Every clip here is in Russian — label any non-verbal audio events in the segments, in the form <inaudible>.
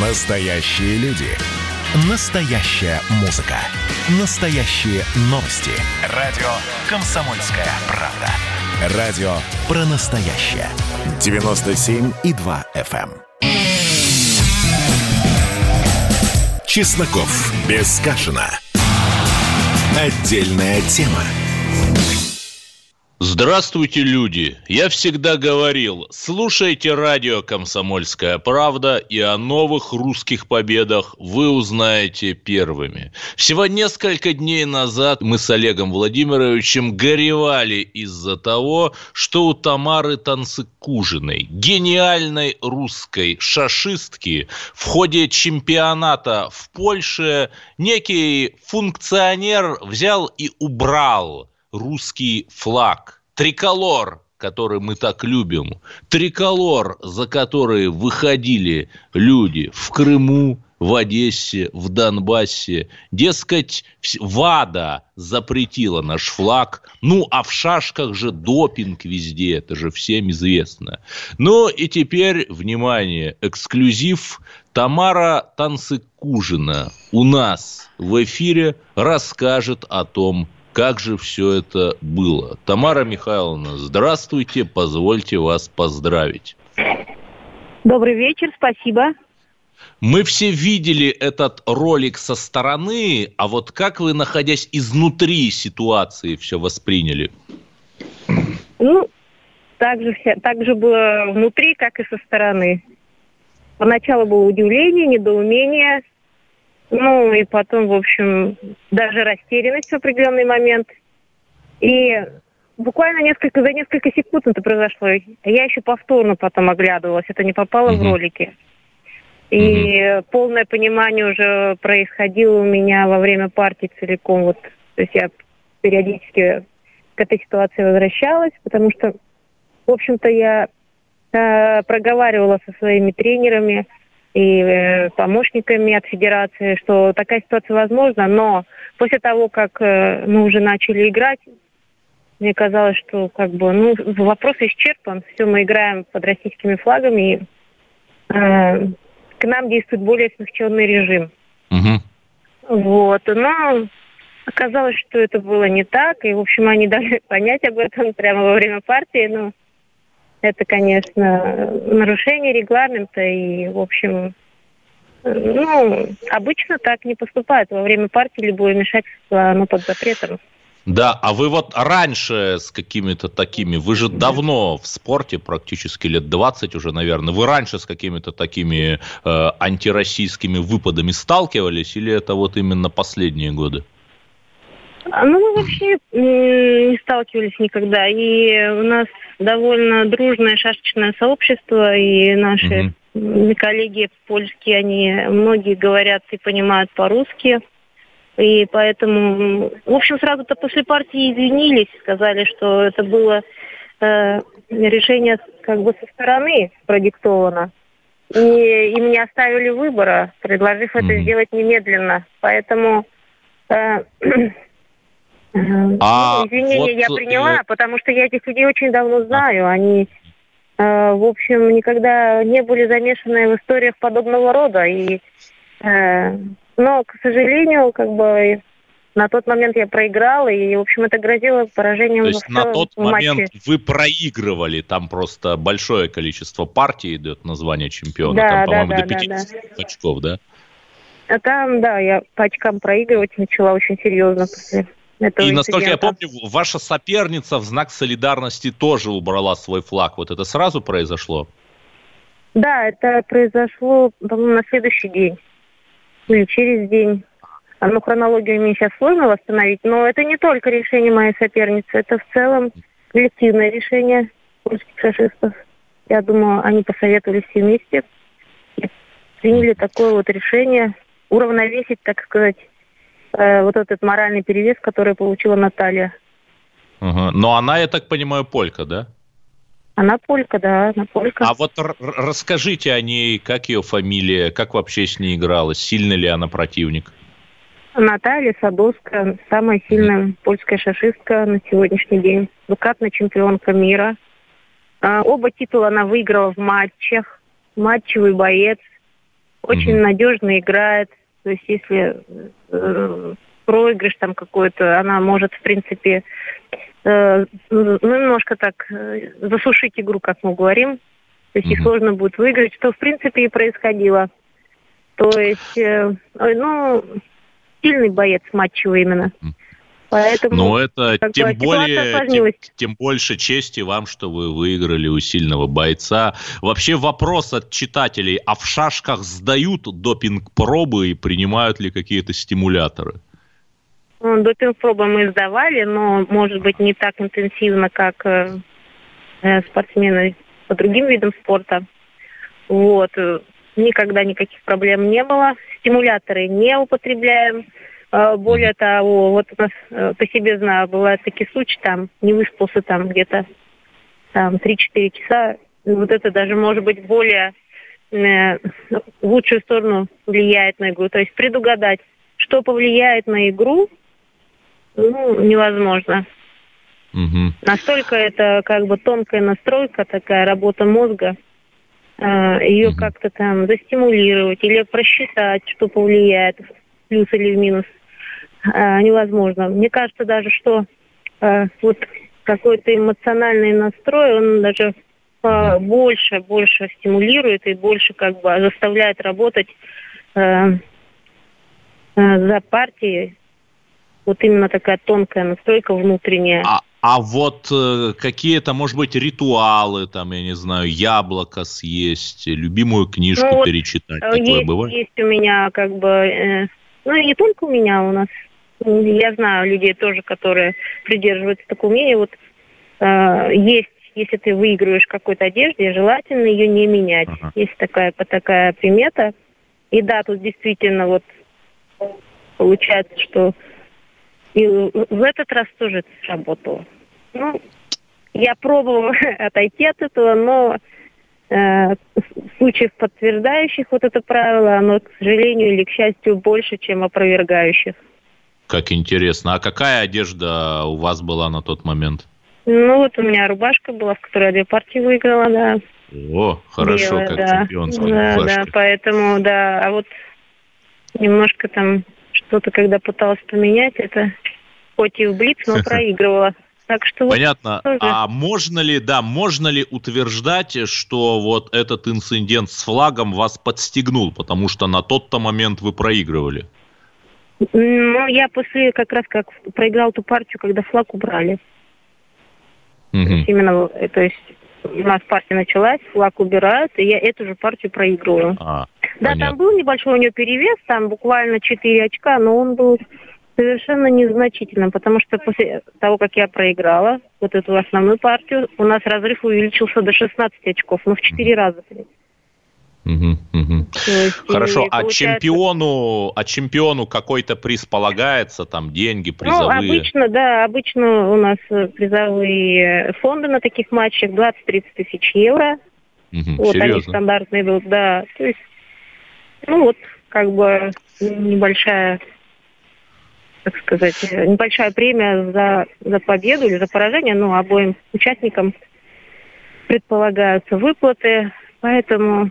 Настоящие люди. Настоящая музыка. Настоящие новости. Радио «Комсомольская правда». Радио про настоящее. 97,2 FM. эм. Чесноков. Без Кашина. Отдельная тема. Здравствуйте, люди! Я всегда говорил, слушайте радио «Комсомольская правда» и о новых русских победах вы узнаете первыми. Всего несколько дней назад мы с Олегом Владимировичем горевали из-за того, что у Тамары Танцыкужиной, гениальной русской шашистки, в ходе чемпионата в Польше некий функционер взял и убрал русский флаг, триколор, который мы так любим, триколор, за который выходили люди в Крыму, в Одессе, в Донбассе. Дескать, ВАДА запретила наш флаг. Ну, а в шашках же допинг везде, это же всем известно. Ну, и теперь, внимание, эксклюзив. Тамара Танцыкужина у нас в эфире расскажет о том, как же все это было. Тамара Михайловна, здравствуйте, позвольте вас поздравить. Добрый вечер, спасибо. Мы все видели этот ролик со стороны, а вот как вы, находясь изнутри ситуации, все восприняли? Ну, так же, вся, так же было внутри, как и со стороны. Поначалу было удивление, недоумение, ну, и потом, в общем, даже растерянность в определенный момент. И буквально несколько, за несколько секунд это произошло. Я еще повторно потом оглядывалась, это не попало mm-hmm. в ролики. И mm-hmm. полное понимание уже происходило у меня во время партии целиком. Вот, то есть я периодически к этой ситуации возвращалась, потому что, в общем-то, я э, проговаривала со своими тренерами, и э, помощниками от федерации, что такая ситуация возможна, но после того, как э, мы уже начали играть, мне казалось, что как бы, ну, вопрос исчерпан, все, мы играем под российскими флагами, и э, к нам действует более смягченный режим. Угу. Вот, но оказалось, что это было не так, и, в общем, они <laughs> дали понять об этом прямо во время партии, но это, конечно, нарушение регламента и, в общем, ну, обычно так не поступают. Во время партии любое вмешательство, оно под запретом. Да, а вы вот раньше с какими-то такими, вы же давно в спорте, практически лет 20 уже, наверное, вы раньше с какими-то такими э, антироссийскими выпадами сталкивались или это вот именно последние годы? А, ну, мы вообще не сталкивались никогда. И у нас довольно дружное шашечное сообщество, и наши угу. коллеги польские, они многие говорят и понимают по-русски. И поэтому, в общем, сразу-то после партии извинились, сказали, что это было э, решение как бы со стороны продиктовано. И им не оставили выбора, предложив это сделать немедленно. Поэтому э, <clears throat> а ну, извинения вот, я приняла, э... потому что я этих людей очень давно знаю. Они, э, в общем, никогда не были замешаны в историях подобного рода. И, э, но, к сожалению, как бы на тот момент я проиграла, и, в общем, это грозило поражением То есть на тот момент матче. вы проигрывали, там просто большое количество партий идет название чемпиона, да, там, по-моему, да, до 50 да, да. очков, да? А там, да, я по очкам проигрывать начала очень серьезно после этого И, насколько я помню, ваша соперница в знак солидарности тоже убрала свой флаг. Вот это сразу произошло? Да, это произошло, по-моему, на следующий день. Или через день. Ну, хронологию мне сейчас сложно восстановить, но это не только решение моей соперницы, это в целом коллективное решение русских фашистов. Я думаю, они посоветовались все вместе и приняли такое вот решение уравновесить, так сказать, э, вот этот моральный перевес, который получила Наталья. Угу. Но она, я так понимаю, полька, да? Она полька, да, она полька. А вот расскажите о ней, как ее фамилия, как вообще с ней игралась, сильный ли она противник? Наталья Садовская, самая сильная mm. польская шашистка на сегодняшний день, двукратная чемпионка мира. А, оба титула она выиграла в матчах, матчевый боец, очень угу. надежно играет. То есть если э, проигрыш там какой-то, она может, в принципе, э, ну, немножко так э, засушить игру, как мы говорим. То есть mm-hmm. сложно будет выиграть, что, в принципе, и происходило. То есть, э, ну, сильный боец матчевый именно. Поэтому, Но это тем более, тем, тем больше чести вам, что вы выиграли у сильного бойца. Вообще вопрос от читателей, а в шашках сдают допинг-пробы и принимают ли какие-то стимуляторы? Ну, допинг-пробы мы сдавали, но, может быть, не так интенсивно, как э, э спортсмены по другим видам спорта. Вот. Никогда никаких проблем не было. Стимуляторы не употребляем. А, более того, вот у нас э, по себе знаю, бывают такие случаи, там не выспался там где-то там 3-4 часа. Вот это даже может быть более э, в лучшую сторону влияет на игру. То есть предугадать, что повлияет на игру, ну, невозможно. Угу. Настолько это как бы тонкая настройка, такая работа мозга. Э, ее угу. как-то там застимулировать или просчитать, что повлияет в плюс или в минус, э, невозможно. Мне кажется даже, что э, вот какой-то эмоциональный настрой, он даже э, больше, больше стимулирует и больше как бы заставляет работать э, э, за партией. Вот именно такая тонкая настройка внутренняя. А, а вот э, какие-то, может быть, ритуалы, там, я не знаю, яблоко съесть, любимую книжку ну, перечитать, вот такое есть, бывает? Есть у меня, как бы, э, ну и не только у меня, у нас, я знаю людей тоже, которые придерживаются такого мнения, вот э, есть, если ты выигрываешь какой-то одежде, желательно ее не менять. Ага. Есть такая, такая примета. И да, тут действительно вот получается, что и в этот раз тоже это сработало. Ну, я пробовала <laughs> отойти от этого, но э, случаев, подтверждающих вот это правило, оно, к сожалению или к счастью, больше, чем опровергающих. Как интересно. А какая одежда у вас была на тот момент? Ну, вот у меня рубашка была, в которой я две партии выиграла, да. О, хорошо, Белая, как да. чемпионская Да, рубашка. да, поэтому, да. А вот немножко там что-то, когда пыталась поменять, это хоть и в Блиц, но <laughs> проигрывала. Так что Понятно. Вот А можно ли, да, можно ли утверждать, что вот этот инцидент с флагом вас подстегнул, потому что на тот-то момент вы проигрывали? Ну, я после как раз как проиграл ту партию, когда флаг убрали. Угу. То есть именно, то есть у нас партия началась, флаг убирают, и я эту же партию проигрываю. А, да, понятно. там был небольшой у нее перевес, там буквально 4 очка, но он был совершенно незначительным, потому что после того, как я проиграла вот эту основную партию, у нас разрыв увеличился до 16 очков, ну в 4 раза. Угу, угу. Есть, Хорошо, а получается... чемпиону, а чемпиону какой-то приз полагается, там деньги, ну, призовые? Ну, обычно, да, обычно у нас призовые фонды на таких матчах 20-30 тысяч евро. Угу, вот серьезно? они стандартные идут, да. То есть, ну вот, как бы небольшая так сказать, небольшая премия за, за победу или за поражение, ну, обоим участникам предполагаются выплаты, поэтому,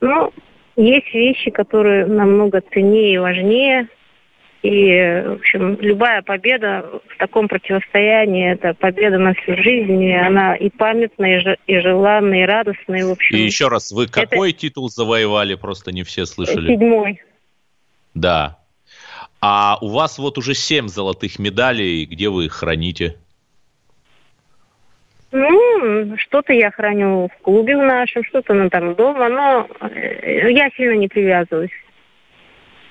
ну, есть вещи, которые намного ценнее и важнее, и, в общем, любая победа в таком противостоянии – это победа на всю жизнь, и она и памятная, и желанная, и радостная, в общем. И еще раз, вы какой это... титул завоевали, просто не все слышали? Седьмой. Да, а у вас вот уже семь золотых медалей, где вы их храните? Ну, что-то я храню в клубе в нашем, что-то ну, там дома, но э, я сильно не привязываюсь.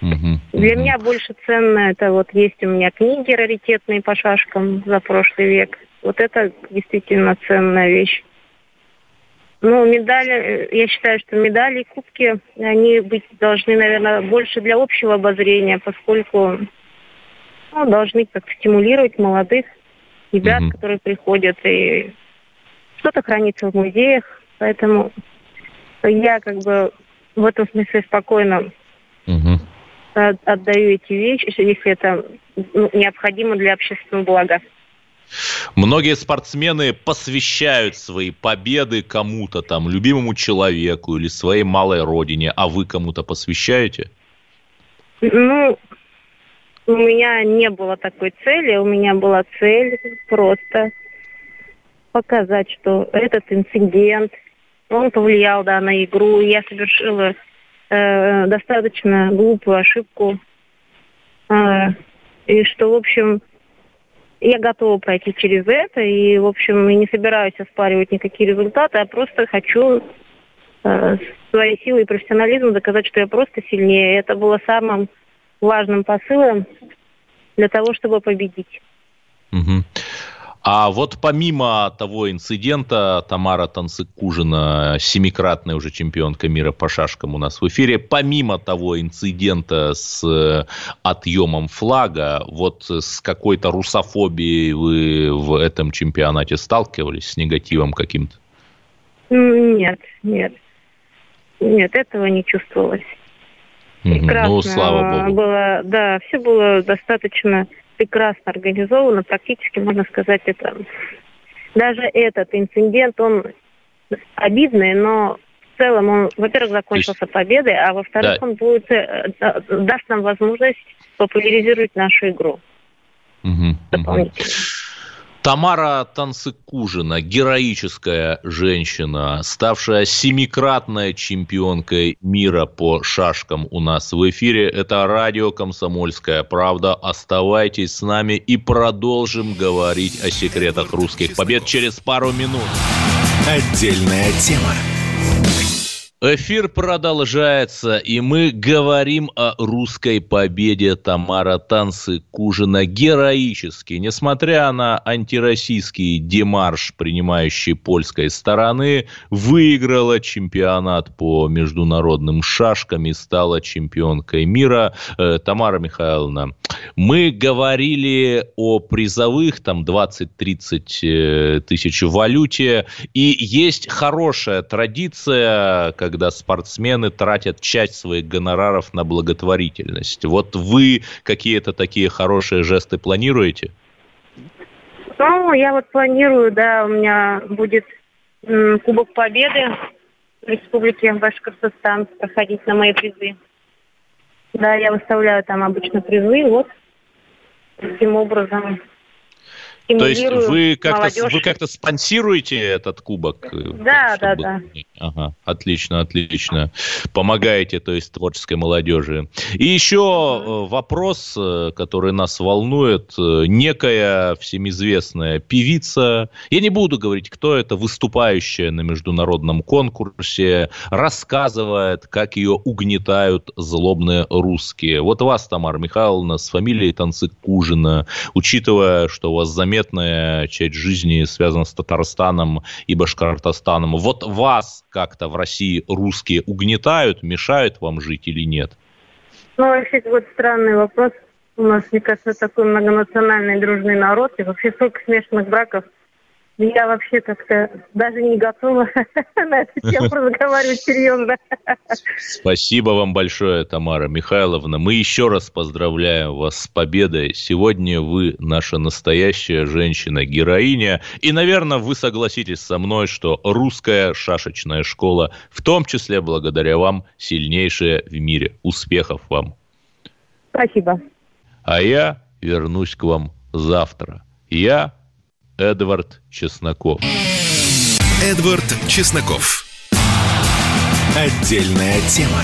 Угу, Для угу. меня больше ценно это вот есть у меня книги раритетные по шашкам за прошлый век. Вот это действительно ценная вещь. Ну, медали, э, я считаю, что медали и кубки, они быть должны, наверное, больше для общего обозрения, поскольку ну, должны как стимулировать молодых ребят, mm-hmm. которые приходят, и что-то хранится в музеях, поэтому я как бы в этом смысле спокойно mm-hmm. отдаю эти вещи, если это ну, необходимо для общественного блага. Многие спортсмены посвящают свои победы кому-то там, любимому человеку или своей малой родине, а вы кому-то посвящаете? Ну, у меня не было такой цели, у меня была цель просто показать, что этот инцидент, он повлиял, да, на игру, я совершила э, достаточно глупую ошибку, э, и что, в общем, я готова пройти через это, и, в общем, не собираюсь оспаривать никакие результаты, а просто хочу э, своей силой и профессионализмом доказать, что я просто сильнее. Это было самым важным посылом для того, чтобы победить. Угу. А вот помимо того инцидента, Тамара Танцыкужина, семикратная уже чемпионка мира по шашкам у нас в эфире, помимо того инцидента с э, отъемом флага, вот с какой-то русофобией вы в этом чемпионате сталкивались, с негативом каким-то? Нет, нет. Нет, этого не чувствовалось. Прекрасно ну, слава богу. Было, да, все было достаточно прекрасно организовано. Практически, можно сказать, это... Даже этот инцидент, он обидный, но в целом он, во-первых, закончился есть... победой, а во-вторых, да. он будет, э, даст нам возможность популяризировать нашу игру. Угу. Угу. Тамара Танцыкужина, героическая женщина, ставшая семикратной чемпионкой мира по шашкам у нас в эфире. Это радио «Комсомольская правда». Оставайтесь с нами и продолжим говорить о секретах русских побед через пару минут. Отдельная тема. Эфир продолжается, и мы говорим о русской победе Тамара Танцы Кужина героически. Несмотря на антироссийский демарш, принимающий польской стороны, выиграла чемпионат по международным шашкам и стала чемпионкой мира. Э, Тамара Михайловна, мы говорили о призовых, там 20-30 э, тысяч в валюте, и есть хорошая традиция, когда спортсмены тратят часть своих гонораров на благотворительность. Вот вы какие-то такие хорошие жесты планируете? Ну, я вот планирую, да, у меня будет м, Кубок Победы в Республике Башкортостан проходить на мои призы. Да, я выставляю там обычно призы, вот таким образом то есть вы как-то вы как-то спонсируете этот кубок? Э, да, чтобы... да, да. Ага, отлично, отлично. Помогаете, то есть творческой молодежи. И еще э, вопрос, э, который нас волнует. Некая всемизвестная певица, я не буду говорить, кто это, выступающая на международном конкурсе, рассказывает, как ее угнетают злобные русские. Вот вас, Тамара Михайловна, с фамилией Танцыкужина, учитывая, что у вас заметная часть жизни связана с Татарстаном и Башкортостаном. Вот вас как-то в России русские угнетают, мешают вам жить или нет? Ну, вообще, вот странный вопрос. У нас, мне кажется, такой многонациональный дружный народ, и вообще столько смешанных браков – я вообще как-то даже не готова <laughs> на эту тему <laughs> разговаривать серьезно. Спасибо вам большое, Тамара Михайловна. Мы еще раз поздравляем вас с победой. Сегодня вы наша настоящая женщина-героиня. И, наверное, вы согласитесь со мной, что русская шашечная школа, в том числе благодаря вам, сильнейшая в мире. Успехов вам. Спасибо. А я вернусь к вам завтра. Я Эдвард Чесноков. Эдвард Чесноков. Отдельная тема.